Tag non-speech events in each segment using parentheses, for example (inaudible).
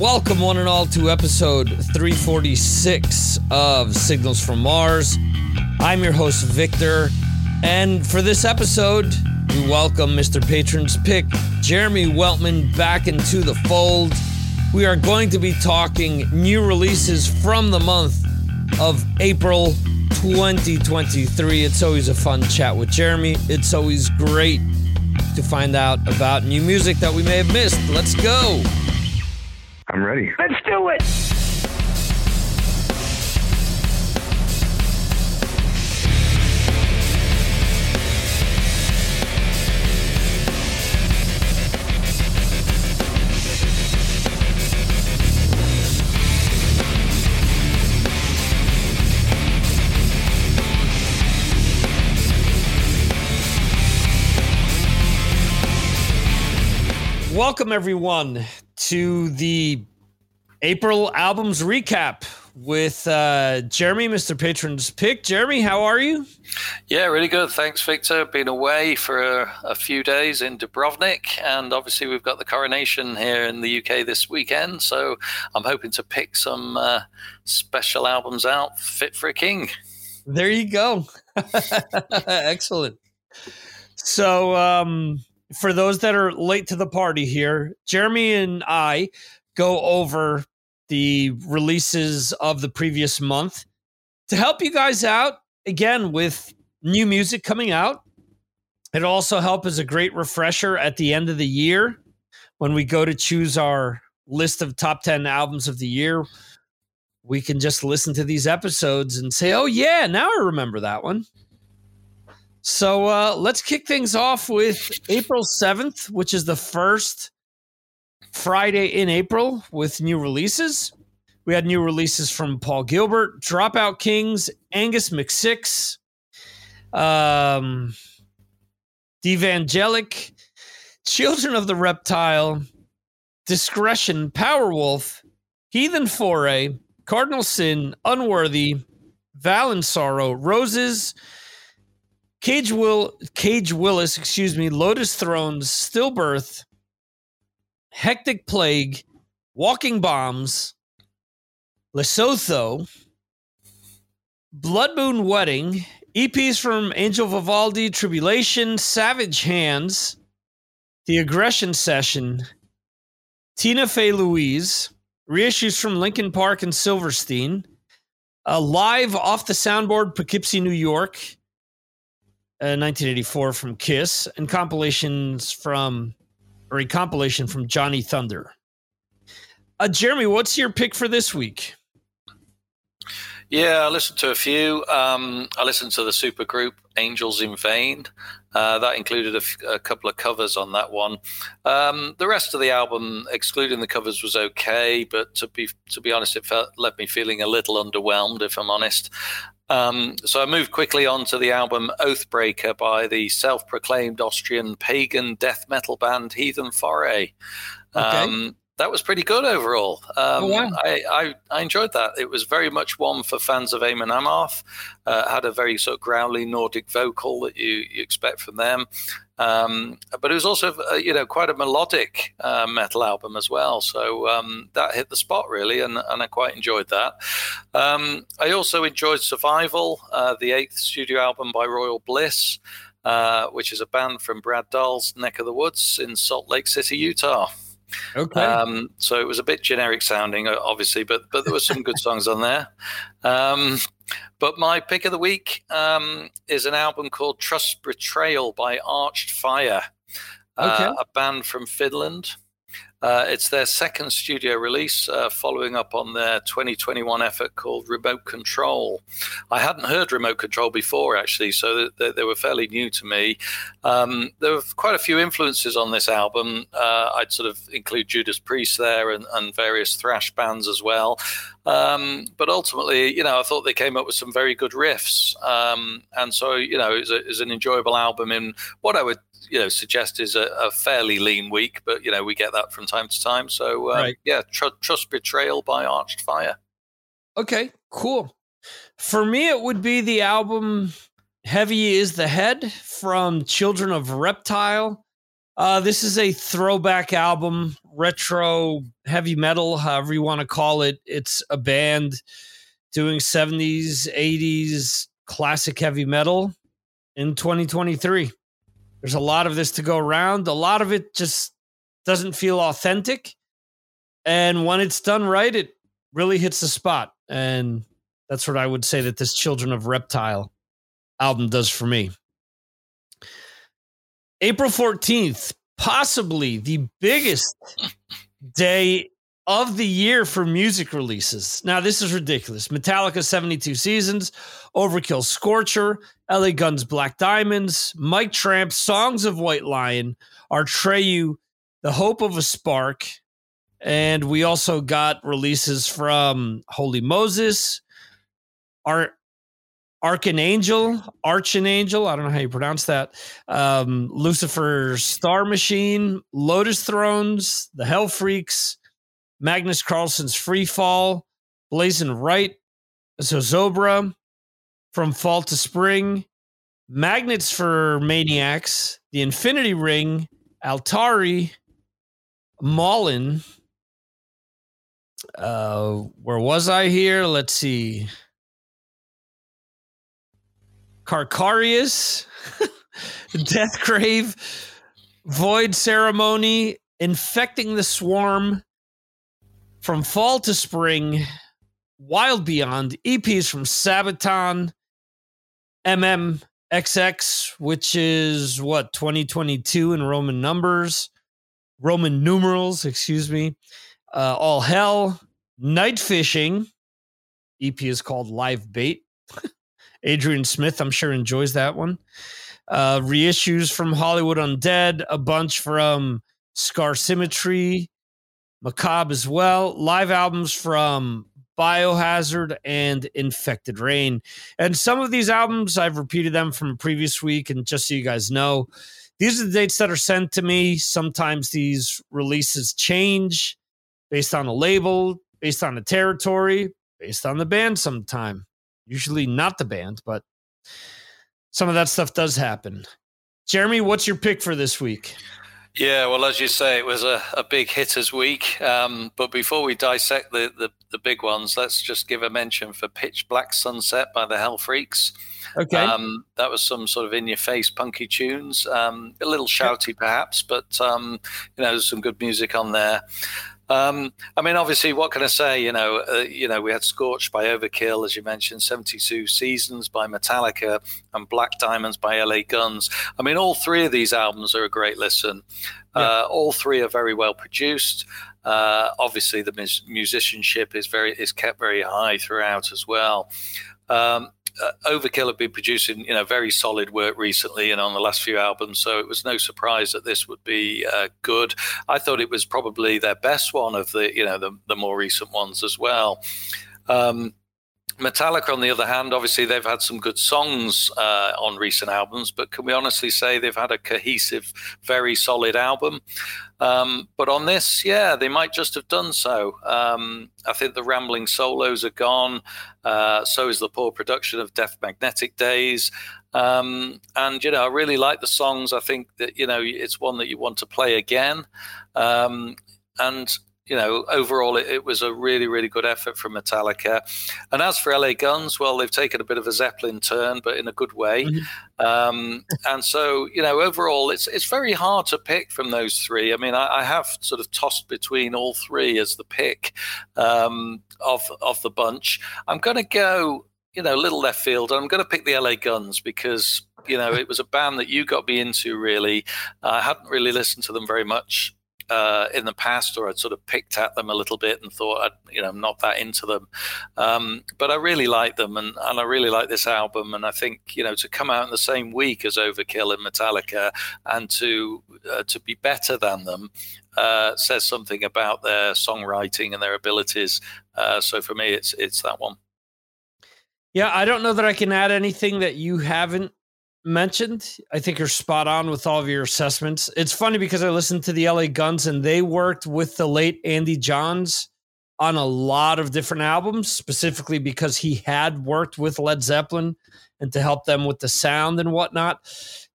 Welcome, one and all, to episode 346 of Signals from Mars. I'm your host, Victor, and for this episode, we welcome Mr. Patron's Pick, Jeremy Weltman, back into the fold. We are going to be talking new releases from the month of April 2023. It's always a fun chat with Jeremy. It's always great to find out about new music that we may have missed. Let's go. I'm ready. Let's do it. Welcome, everyone, to the April albums recap with uh, Jeremy, Mr. Patron's Pick. Jeremy, how are you? Yeah, really good. Thanks, Victor. Been away for a, a, few days in Dubrovnik, and obviously we've got the coronation here in the UK this weekend. So I'm hoping to pick some uh, special albums out fit for a king. There you go. (laughs) Excellent. So, um, for those that are late to the party here, Jeremy and I go over the releases of the previous month to help you guys out again with new music coming out. It also help as a great refresher at the end of the year when we go to choose our list of top 10 albums of the year. We can just listen to these episodes and say, "Oh yeah, now I remember that one." So uh, let's kick things off with April 7th, which is the first Friday in April with new releases. We had new releases from Paul Gilbert, Dropout Kings, Angus McSix, um, Devangelic, Children of the Reptile, Discretion, Powerwolf, Heathen Foray, Cardinal Sin, Unworthy, Val and Sorrow, Roses, Cage Will Cage Willis, excuse me, Lotus Thrones, Stillbirth, Hectic Plague, Walking Bombs, Lesotho, Blood Moon Wedding, EPs from Angel Vivaldi, Tribulation, Savage Hands, The Aggression Session, Tina Fey Louise, reissues from Linkin Park and Silverstein, a live off the soundboard Poughkeepsie, New York, 1984 uh, from Kiss, and compilations from, or a compilation from Johnny Thunder. Uh, Jeremy, what's your pick for this week? Yeah, I listened to a few. Um, I listened to the super group Angels in Vain. Uh, that included a, f- a couple of covers on that one. Um, the rest of the album, excluding the covers, was okay, but to be to be honest, it felt, left me feeling a little underwhelmed. If I'm honest, um, so I moved quickly on to the album Oathbreaker by the self proclaimed Austrian pagan death metal band Heathen Foray. Okay. Um, that was pretty good overall. Um, oh, wow. I, I, I, enjoyed that. It was very much one for fans of Amon Amarth. Uh, had a very sort of growly Nordic vocal that you, you expect from them. Um, but it was also, uh, you know, quite a melodic uh, metal album as well. So um, that hit the spot really, and, and I quite enjoyed that. Um, I also enjoyed Survival, uh, the eighth studio album by Royal Bliss. Uh, which is a band from Brad Dahl's neck of the woods in Salt Lake City, Utah. Okay. Um, so it was a bit generic sounding, obviously, but but there were some good songs on there. Um, but my pick of the week um, is an album called Trust Betrayal by Arched Fire, uh, okay. uh, a band from Finland. Uh, it's their second studio release, uh, following up on their 2021 effort called Remote Control. I hadn't heard Remote Control before, actually, so they, were fairly new to me. Um, there were quite a few influences on this album. Uh, I'd sort of include Judas Priest there and, and various thrash bands as well. Um, but ultimately, you know, I thought they came up with some very good riffs. Um, and so, you know, it's, it's an enjoyable album in what I would you know suggest is a, a, fairly lean week, but you know we get that from time to time. So um, right. yeah, tr- trust betrayal by Arched Fire. Okay, cool. For me, it would be the album "Heavy Is the Head" from Children of Reptile. Uh, this is a throwback album, retro heavy metal, however you want to call it. It's a band doing 70s, 80s classic heavy metal in 2023. There's a lot of this to go around. A lot of it just doesn't feel authentic. And when it's done right, it really hits the spot. And that's what I would say that this Children of Reptile album does for me. April 14th, possibly the biggest day of the year for music releases. Now, this is ridiculous. Metallica 72 Seasons, Overkill Scorcher, LA Guns Black Diamonds, Mike Tramp, Songs of White Lion, Atreyu, The Hope of a Spark. And we also got releases from Holy Moses, Art Archangel, Archangel, I don't know how you pronounce that. Um, Lucifer Star Machine, Lotus Thrones, The Hell Freaks, Magnus Karlsson's Free Fall, Blazing Right, Zozobra, From Fall to Spring, Magnets for Maniacs, The Infinity Ring, Altari, Maulin. Uh, where was I here? Let's see. Carcarius, (laughs) Death Grave, Void Ceremony, Infecting the Swarm, From Fall to Spring, Wild Beyond, EPs from Sabaton, MMXX, which is what, 2022 in Roman numbers, Roman numerals, excuse me, uh, All Hell, Night Fishing, EP is called Live Bait. (laughs) Adrian Smith, I'm sure, enjoys that one. Uh, reissues from Hollywood Undead, a bunch from Scar Symmetry, Macabre as well. Live albums from Biohazard and Infected Rain. And some of these albums, I've repeated them from a previous week. And just so you guys know, these are the dates that are sent to me. Sometimes these releases change based on the label, based on the territory, based on the band sometime usually not the band, but some of that stuff does happen. Jeremy, what's your pick for this week? Yeah, well, as you say, it was a, a big hitters week. Um, but before we dissect the, the, the, big ones, let's just give a mention for Pitch Black Sunset by the Hell Freaks. Okay. Um, that was some sort of in your face punky tunes, um, a little shouty perhaps, but um, you know, there's some good music on there. Um, I mean, obviously, what can I say? You know, uh, you know, we had "Scorched" by Overkill, as you mentioned, "72 Seasons" by Metallica, and "Black Diamonds" by LA Guns. I mean, all three of these albums are a great listen. Yeah. Uh, all three are very well produced. Uh, obviously, the mus- musicianship is very is kept very high throughout as well. Um, uh, Overkill have been producing, you know, very solid work recently and on the last few albums, so it was no surprise that this would be uh, good. I thought it was probably their best one of the, you know, the, the more recent ones as well. Um, Metallica, on the other hand, obviously they've had some good songs uh, on recent albums, but can we honestly say they've had a cohesive, very solid album? Um, but on this, yeah, they might just have done so. Um, I think the rambling solos are gone. Uh, so is the poor production of Death Magnetic Days. Um, and, you know, I really like the songs. I think that, you know, it's one that you want to play again. Um, and you know, overall, it, it, was a really, really good effort from Metallica. And as for LA Guns, well, they've taken a bit of a Zeppelin turn, but in a good way. Mm-hmm. Um, and so, you know, overall, it's it's very hard to pick from those three. I mean, I, I have sort of tossed between all three as the pick um, of of the bunch. I'm going to go, you know, little left field. I'm going to pick the LA Guns because you know it was a band that you got me into. Really, I hadn't really listened to them very much uh, in the past, or I'd sort of picked at them a little bit and thought I'd, you know, I'm not that into them. Um, but I really like them, and, and I really like this album. And I think, you know, to come out in the same week as Overkill and Metallica, and to uh, to be better than them, uh, says something about their songwriting and their abilities. Uh, so for me, it's it's that one. Yeah, I don't know that I can add anything that you haven't mentioned. I think you're spot on with all of your assessments. It's funny because I listened to the LA Guns and they worked with the late Andy Johns on a lot of different albums, specifically because he had worked with Led Zeppelin and to help them with the sound and whatnot.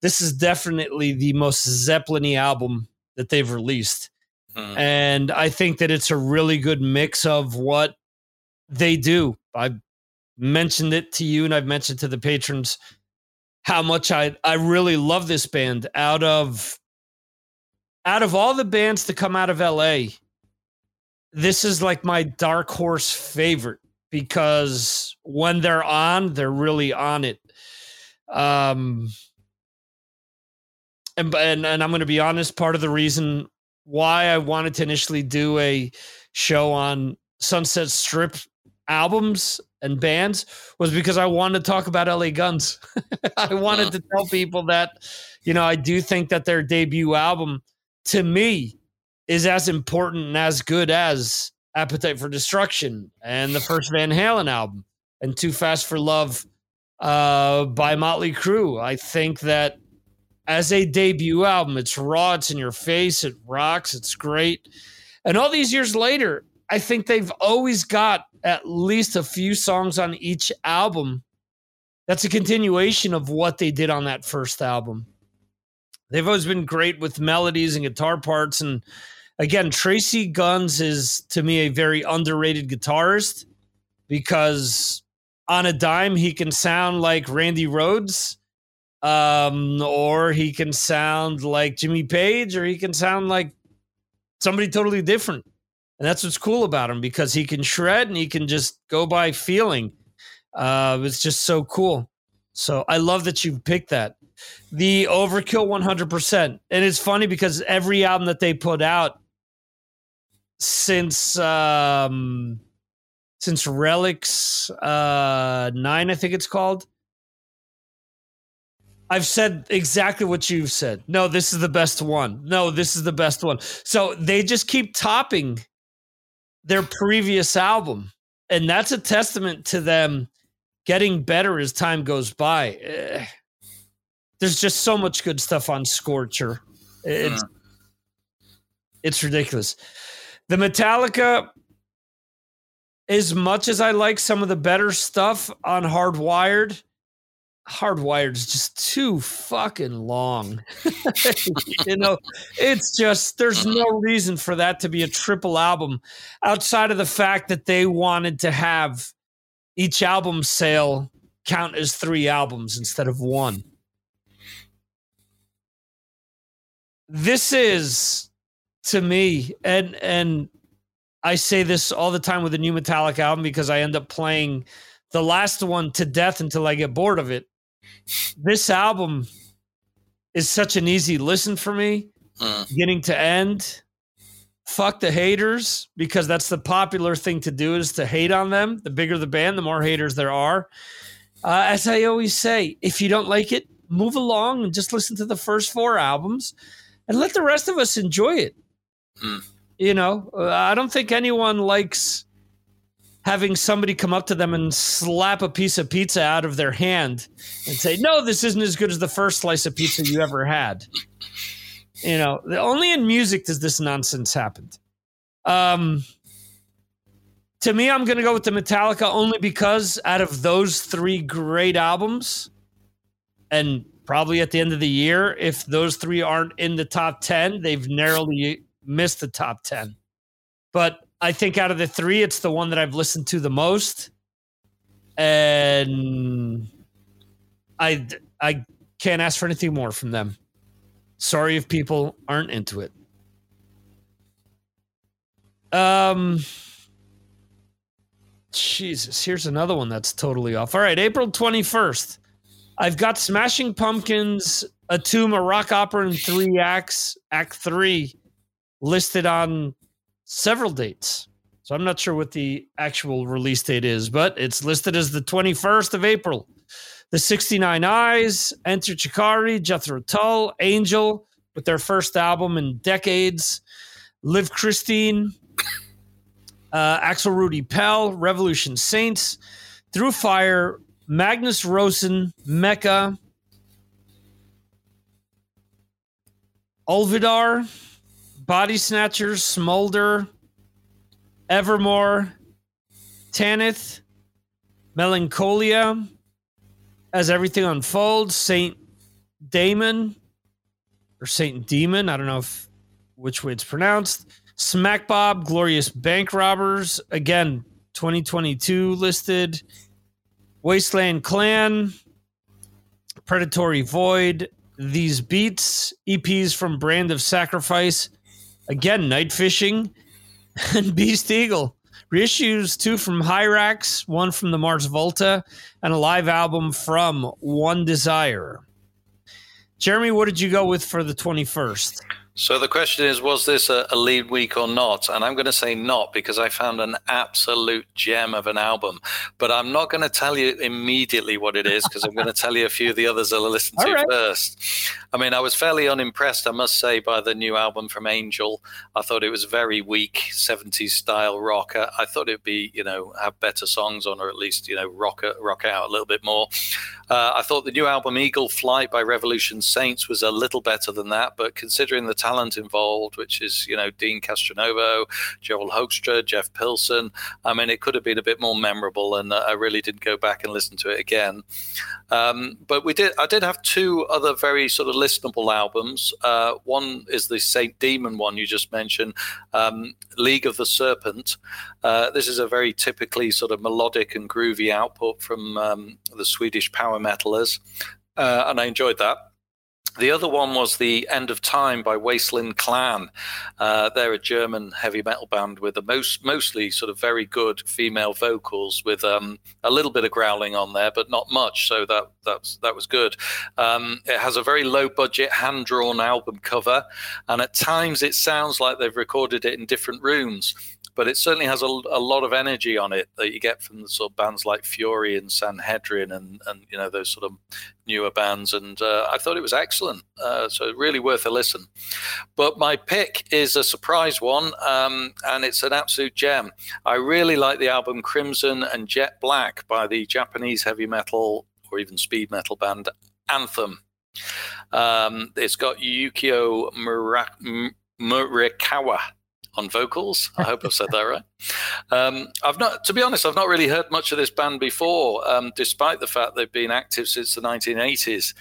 This is definitely the most Zeppelin album that they've released. Mm. And I think that it's a really good mix of what they do. I mentioned it to you and I've mentioned to the patrons how much I I really love this band out of out of all the bands to come out of LA this is like my dark horse favorite because when they're on they're really on it. Um and and, and I'm going to be honest part of the reason why I wanted to initially do a show on Sunset Strip albums and bands was because I wanted to talk about LA Guns. (laughs) I wanted to tell people that, you know, I do think that their debut album to me is as important and as good as Appetite for Destruction and the first Van Halen album and Too Fast for Love uh, by Motley Crue. I think that as a debut album, it's raw, it's in your face, it rocks, it's great. And all these years later, I think they've always got at least a few songs on each album. That's a continuation of what they did on that first album. They've always been great with melodies and guitar parts. And again, Tracii Guns is to me a very underrated guitarist because on a dime, he can sound like Randy Rhoads, um, or he can sound like Jimmy Page, or he can sound like somebody totally different. And that's what's cool about him because he can shred and he can just go by feeling. Uh, it's just so cool. So I love that you picked that. The Overkill 100%. And it's funny because every album that they put out since um since Relics uh 9 I think it's called I've said exactly what you've said. No, this is the best one. No, this is the best one. So they just keep topping their previous album. And that's a testament to them getting better as time goes by. Eh, there's just so much good stuff on Scorcher. It's, yeah. it's ridiculous. The Metallica, as much as I like some of the better stuff on Hardwired, Hardwired is just too fucking long. (laughs) you know, it's just there's no reason for that to be a triple album outside of the fact that they wanted to have each album sale count as three albums instead of one. This is to me and and I say this all the time with a new Metallic album because I end up playing the last one to death until I get bored of it this album is such an easy listen for me, uh. beginning to end. Fuck the haters because that's the popular thing to do is to hate on them. The bigger the band, the more haters there are. Uh, as I always say, if you don't like it, move along and just listen to the first four albums and let the rest of us enjoy it. Mm. You know, uh, I don't think anyone likes having somebody come up to them and slap a piece of pizza out of their hand and say, "No, this isn't as good as the first slice of pizza you ever had." You know, only in music does this nonsense happen. Um, to me, I'm going to go with the Metallica only because out of those three great albums, and probably at the end of the year, if those three aren't in the top 10, they've narrowly missed the top 10. But I think out of the three, it's the one that I've listened to the most, and I I can't ask for anything more from them. Sorry if people aren't into it. Um, Jesus, here's another one that's totally off. All right, April twenty first. I've got Smashing Pumpkins, a tomb, a rock opera in three acts, Act three, listed on several dates. So I'm not sure what the actual release date is, but it's listed as the 21st of April. The 69 Eyes, Enter Shikari, Jethro Tull, Angel, with their first album in decades, Liv Kristine, uh, Axel Rudi Pell, Revolution Saints, Through Fire, Magnus Rosen, Mecca, Olvidar, Body Snatchers, Smolder, Evermore, Tanith, Melancholia, as everything unfolds. Saint Damon or Saint Demon, I don't know if which way it's pronounced. Smack Bob, Glorious Bank Robbers, again 2022 listed. Wasteland Clan, Predatory Void, These Beats, EPs from Brand of Sacrifice, again Night Fishing, (laughs) and Beast Eagle. Reissues two from Hirax, one from the Mars Volta, and a live album from One Desire. Jeremy, what did you go with for the 21st? So the question is, was this a, a, lead week or not? And I'm going to say not because I found an absolute gem of an album. But I'm not going to tell you immediately what it is because I'm going to tell you a few of the others I'll listen to right. first. I mean, I was fairly unimpressed, I must say, by the new album from Angel. I thought it was very weak, 70s style rock. I thought it'd be, you know, have better songs on, or at least, you know, rock uh, rock out a little bit more. Uh, I thought the new album Eagle Flight by Revolution Saints was a little better than that, but considering the talent involved, which is you know Deen Castronovo, Joel Hoekstra, Jeff Pilson, I mean it could have been a bit more memorable, and uh, I really didn't go back and listen to it again. Um, but we did. I did have two other very sort of listenable albums. Uh, one is the Saint Demon one you just mentioned, um, League of the Serpent. Uh, this is a very typically sort of melodic and groovy output from um, the Swedish power metalers, uh, and I enjoyed that. The other one was The End of Time by Wasteland Clan. Uh, they're a German heavy metal band with a most, mostly sort of very good female vocals with um, a little bit of growling on there, but not much. So that that's, that was good. Um, it has a very low budget, hand drawn album cover, and at times it sounds like they've recorded it in different rooms but it certainly has a, a, lot of energy on it that you get from the sort of bands like Fury and Sanhedrin and and you know those sort of newer bands. And uh, I thought it was excellent, uh, so really worth a listen. But my pick is a surprise one, um, and it's an absolute gem. I really like the album Crimson and Jet Black by the Japanese heavy metal or even speed metal band Anthem. Um, it's got Yukio Murakawa on vocals. I hope I've said that right. Um, I've not, to be honest, I've not really heard much of this band before, um, despite the fact they've been active since the 1980s.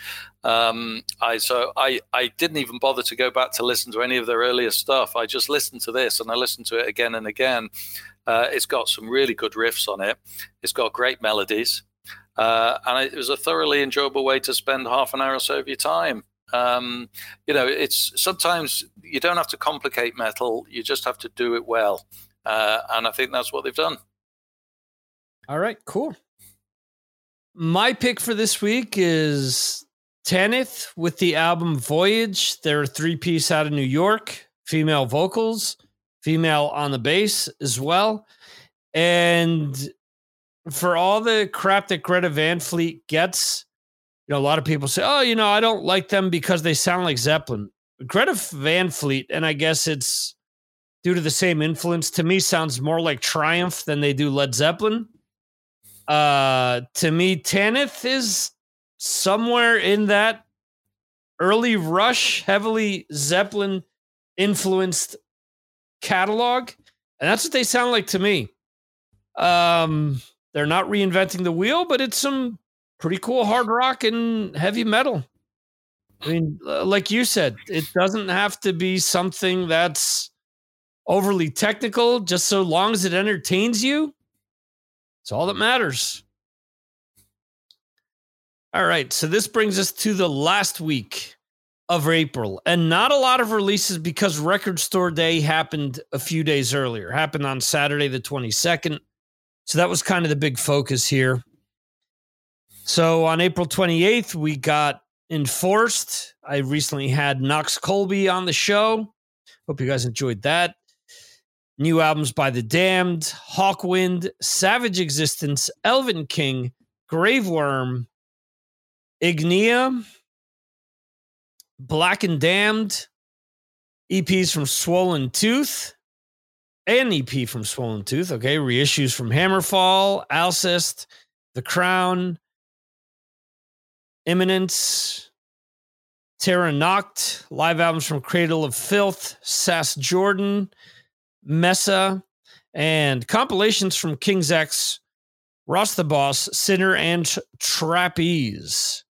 Um, I so I I didn't even bother to go back to listen to any of their earlier stuff. I just listened to this and I listened to it again and again. Uh, it's got some really good riffs on it. It's got great melodies. Uh, and it was a thoroughly enjoyable way to spend half an hour or so of your time. Um, you know, it's sometimes you don't have to complicate metal; you just have to do it well, uh, and I think that's what they've done. All right, cool. My pick for this week is Tanith with the album Voyage. They're a three piece out of New York, female vocals, female on the bass as well. And for all the crap that Greta Van Fleet gets, you know, a lot of people say, "Oh, you know, I don't like them because they sound like Zeppelin." Greta Van Fleet, and I guess it's due to the same influence. To me, sounds more like Triumph than they do Led Zeppelin. Uh, to me, Tanith is somewhere in that early Rush, heavily Zeppelin influenced catalog, and that's what they sound like to me. Um, they're not reinventing the wheel, but it's some pretty cool hard rock and heavy metal. I mean, uh, like you said, it doesn't have to be something that's overly technical, just so long as it entertains you. It's all that matters. All right, so this brings us to the last week of April, and not a lot of releases because Record Store Day happened a few days earlier. Happened on Saturday the 22nd. So that was kind of the big focus here. So on April 28th, we got Enforced. I recently had Knox Colby on the show. Hope you guys enjoyed that. New albums by The Damned, Hawkwind, Savage Existence, Elven King, Graveworm, Ignea, Black and Damned, EPs from Swollen Tooth, an EP from Swollen Tooth. Okay, reissues from Hammerfall, Alcest, The Crown, Imminence, Terra Noct, live albums from Cradle of Filth, Sass Jordan, Mesa, and compilations from King's X, Ross the Boss, Sinner, and Trapeze.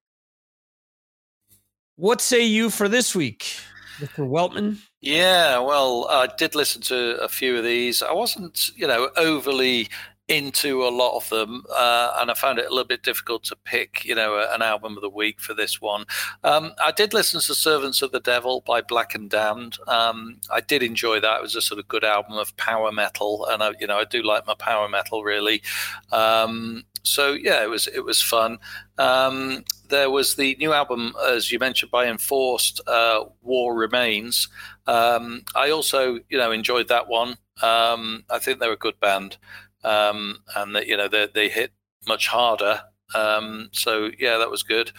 What say you for this week, Mr. Weltman? Yeah, well, I did listen to a few of these. I wasn't, you know, overly into a lot of them, uh, and I found it a little bit difficult to pick, you know, an album of the week for this one. Um, I did listen to "Servants of the Devil" by Black and Damned. Um, I did enjoy that. It was a sort of good album of power metal, and I, you know, I do like my power metal really. Um, so yeah, it was it was fun. Um, there was the new album, as you mentioned, by Enforced, uh, "War Remains." Um, I also, you know, enjoyed that one. Um, I think they're a good band um, and that you know they they hit much harder. Um, so yeah, that was good.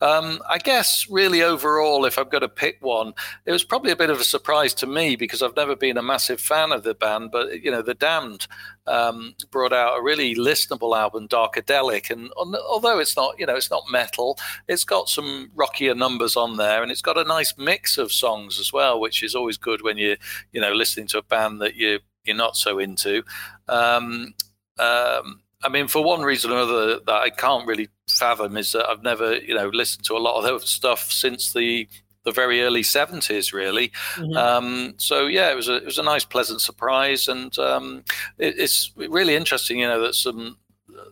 Um, I guess really overall, if I've got to pick one, it was probably a bit of a surprise to me because I've never been a massive fan of the band. But you know, the Damned um, brought out a really listenable album, Darkadelic, and although it's not you know it's not metal, it's got some rockier numbers on there, and it's got a nice mix of songs as well, which is always good when you you know listening to a band that you you're not so into. Um, um, I mean, for one reason or another that I can't really fathom is that I've never, you know, listened to a lot of their stuff since the the very early seventies, really. Mm-hmm. Um, so yeah, it was a it was a nice, pleasant surprise, and um, it, it's really interesting, you know, that some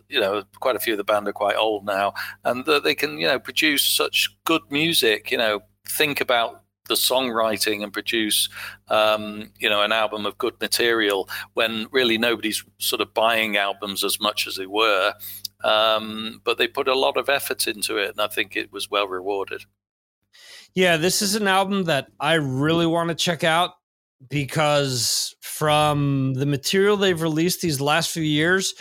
you know, quite a few of the band are quite old now, and that they can, you know, produce such good music. You know, think about the songwriting and produce um, you know an album of good material when really nobody's sort of buying albums as much as they were. Um, but they put a lot of effort into it and i think it was well rewarded. Yeah this is an album that i really want to check out because from the material they've released these last few years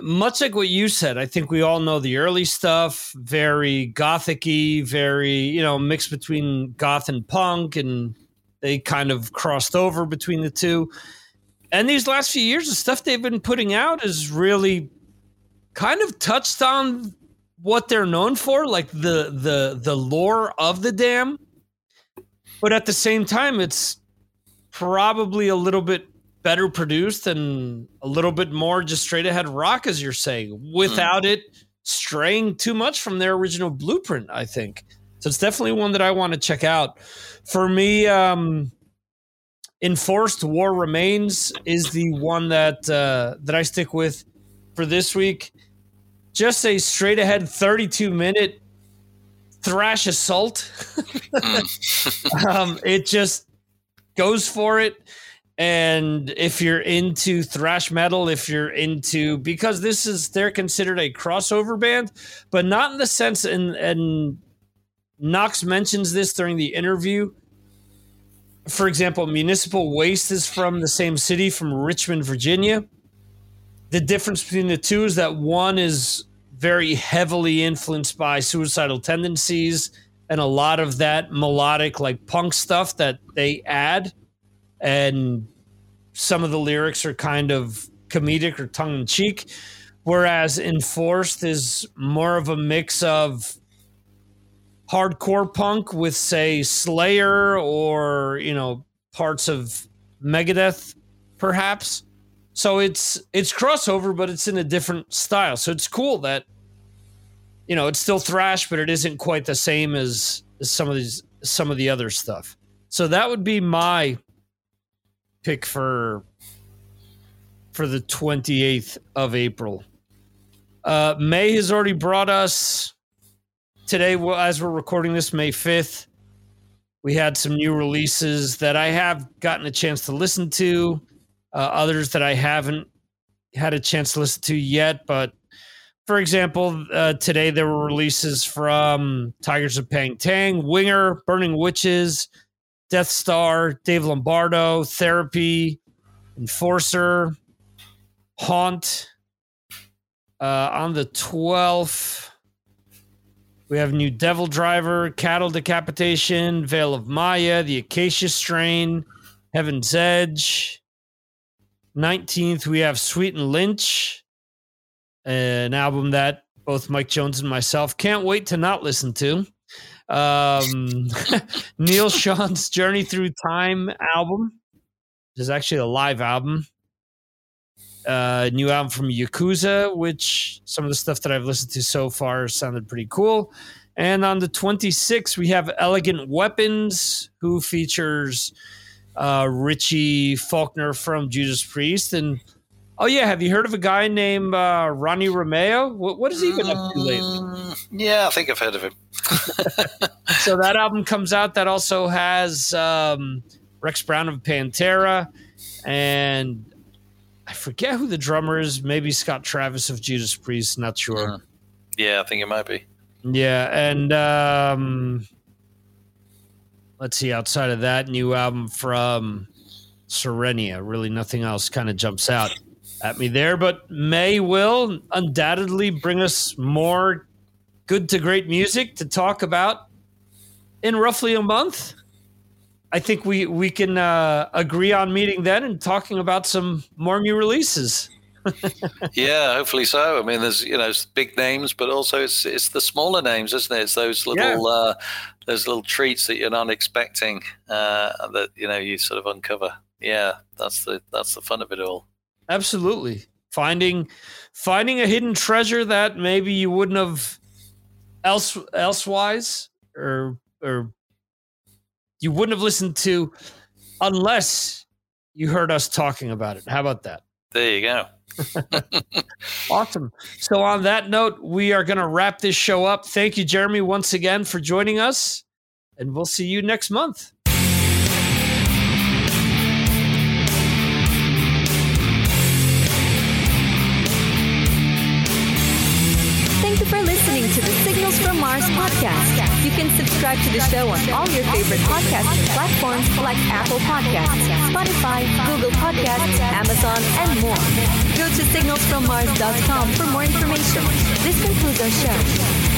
much like what you said, I think we all know the early stuff, very gothicy, very, you know, mixed between goth and punk, and they kind of crossed over between the two. And these last few years, the stuff they've been putting out is really kind of touched on what they're known for, like the the the lore of the dam. But at the same time, it's probably a little bit better produced and a little bit more just straight ahead rock, as you're saying, without mm. it straying too much from their original blueprint, I think. So it's definitely one that I want to check out. For me, um, Enforced War Remains is the one that uh, that I stick with for this week. Just a straight ahead 32 minute thrash assault. (laughs) Mm. um, it just goes for it and if you're into thrash metal if you're into because this is they're considered a crossover band but not in the sense and and knox mentions this during the interview. For example municipal waste is from the same city from richmond virginia. The difference between the two is that one is very heavily influenced by suicidal tendencies and a lot of that melodic like punk stuff that they add and some of the lyrics are kind of comedic or tongue in cheek, whereas Enforced is more of a mix of hardcore punk with, say, Slayer or you know parts of Megadeth, perhaps. So it's it's crossover, but it's in a different style. So it's cool that you know it's still thrash, but it isn't quite the same as, as some of these some of the other stuff. So that would be my pick for for the 28th of April. Uh, May has already brought us today, as we're recording this, May 5th. We had some new releases that I have gotten a chance to listen to, uh, others that I haven't had a chance to listen to yet. But for example, uh, today there were releases from Tygers of Pan Tang, Winger, Burning Witches, Death Star, Dave Lombardo, Therapy, Enforcer, Haunt. Uh, on the 12th, we have new Devil Driver, Cattle Decapitation, Veil of Maya, The Acacia Strain, Heaven's Edge. 19th, we have Sweet and Lynch, an album that both Mike Jones and myself can't wait to not listen to. Um, (laughs) Neal Schon's Journey Through Time album, which is actually a live album. uh, new album from Yakuza, which some of the stuff that I've listened to so far sounded pretty cool. And on the 26th, we have Elegant Weapons, who features uh, Richie Faulkner from Judas Priest. And oh, yeah, have you heard of a guy named uh, Ronnie Romero? What, what has he been up to lately? Mm, yeah, I think I've heard of him. (laughs) so that album comes out that also has um, Rex Brown of Pantera and I forget who the drummer is. Maybe Scott Travis of Judas Priest. Not sure. Mm. Yeah, I think it might be. Yeah, and um, let's see. Outside of that, new album from Serenia. Really, nothing else kind of jumps out at me there. But May will undoubtedly bring us more good to great music to talk about in roughly a month. I think we we can uh, agree on meeting then and talking about some more new releases. (laughs) yeah, hopefully so. I mean, there's you know big names, but also it's it's the smaller names, isn't it? It's those little yeah. uh, those little treats that you're not expecting uh, that you know you sort of uncover. Yeah, that's the that's the fun of it all. Absolutely, finding finding a hidden treasure that maybe you wouldn't have else elsewise or or you wouldn't have listened to unless you heard us talking about it. How about that? There you go. (laughs) awesome. So, on that note, we are going to wrap this show up. Thank you, Jeremy, once again for joining us, and we'll see you next month. From Mars podcast. You can subscribe to the show on all your favorite podcasting platforms like Apple Podcasts, Spotify, Google Podcasts, Amazon, and more. Go to signalsfrommars.com for more information. This concludes our show.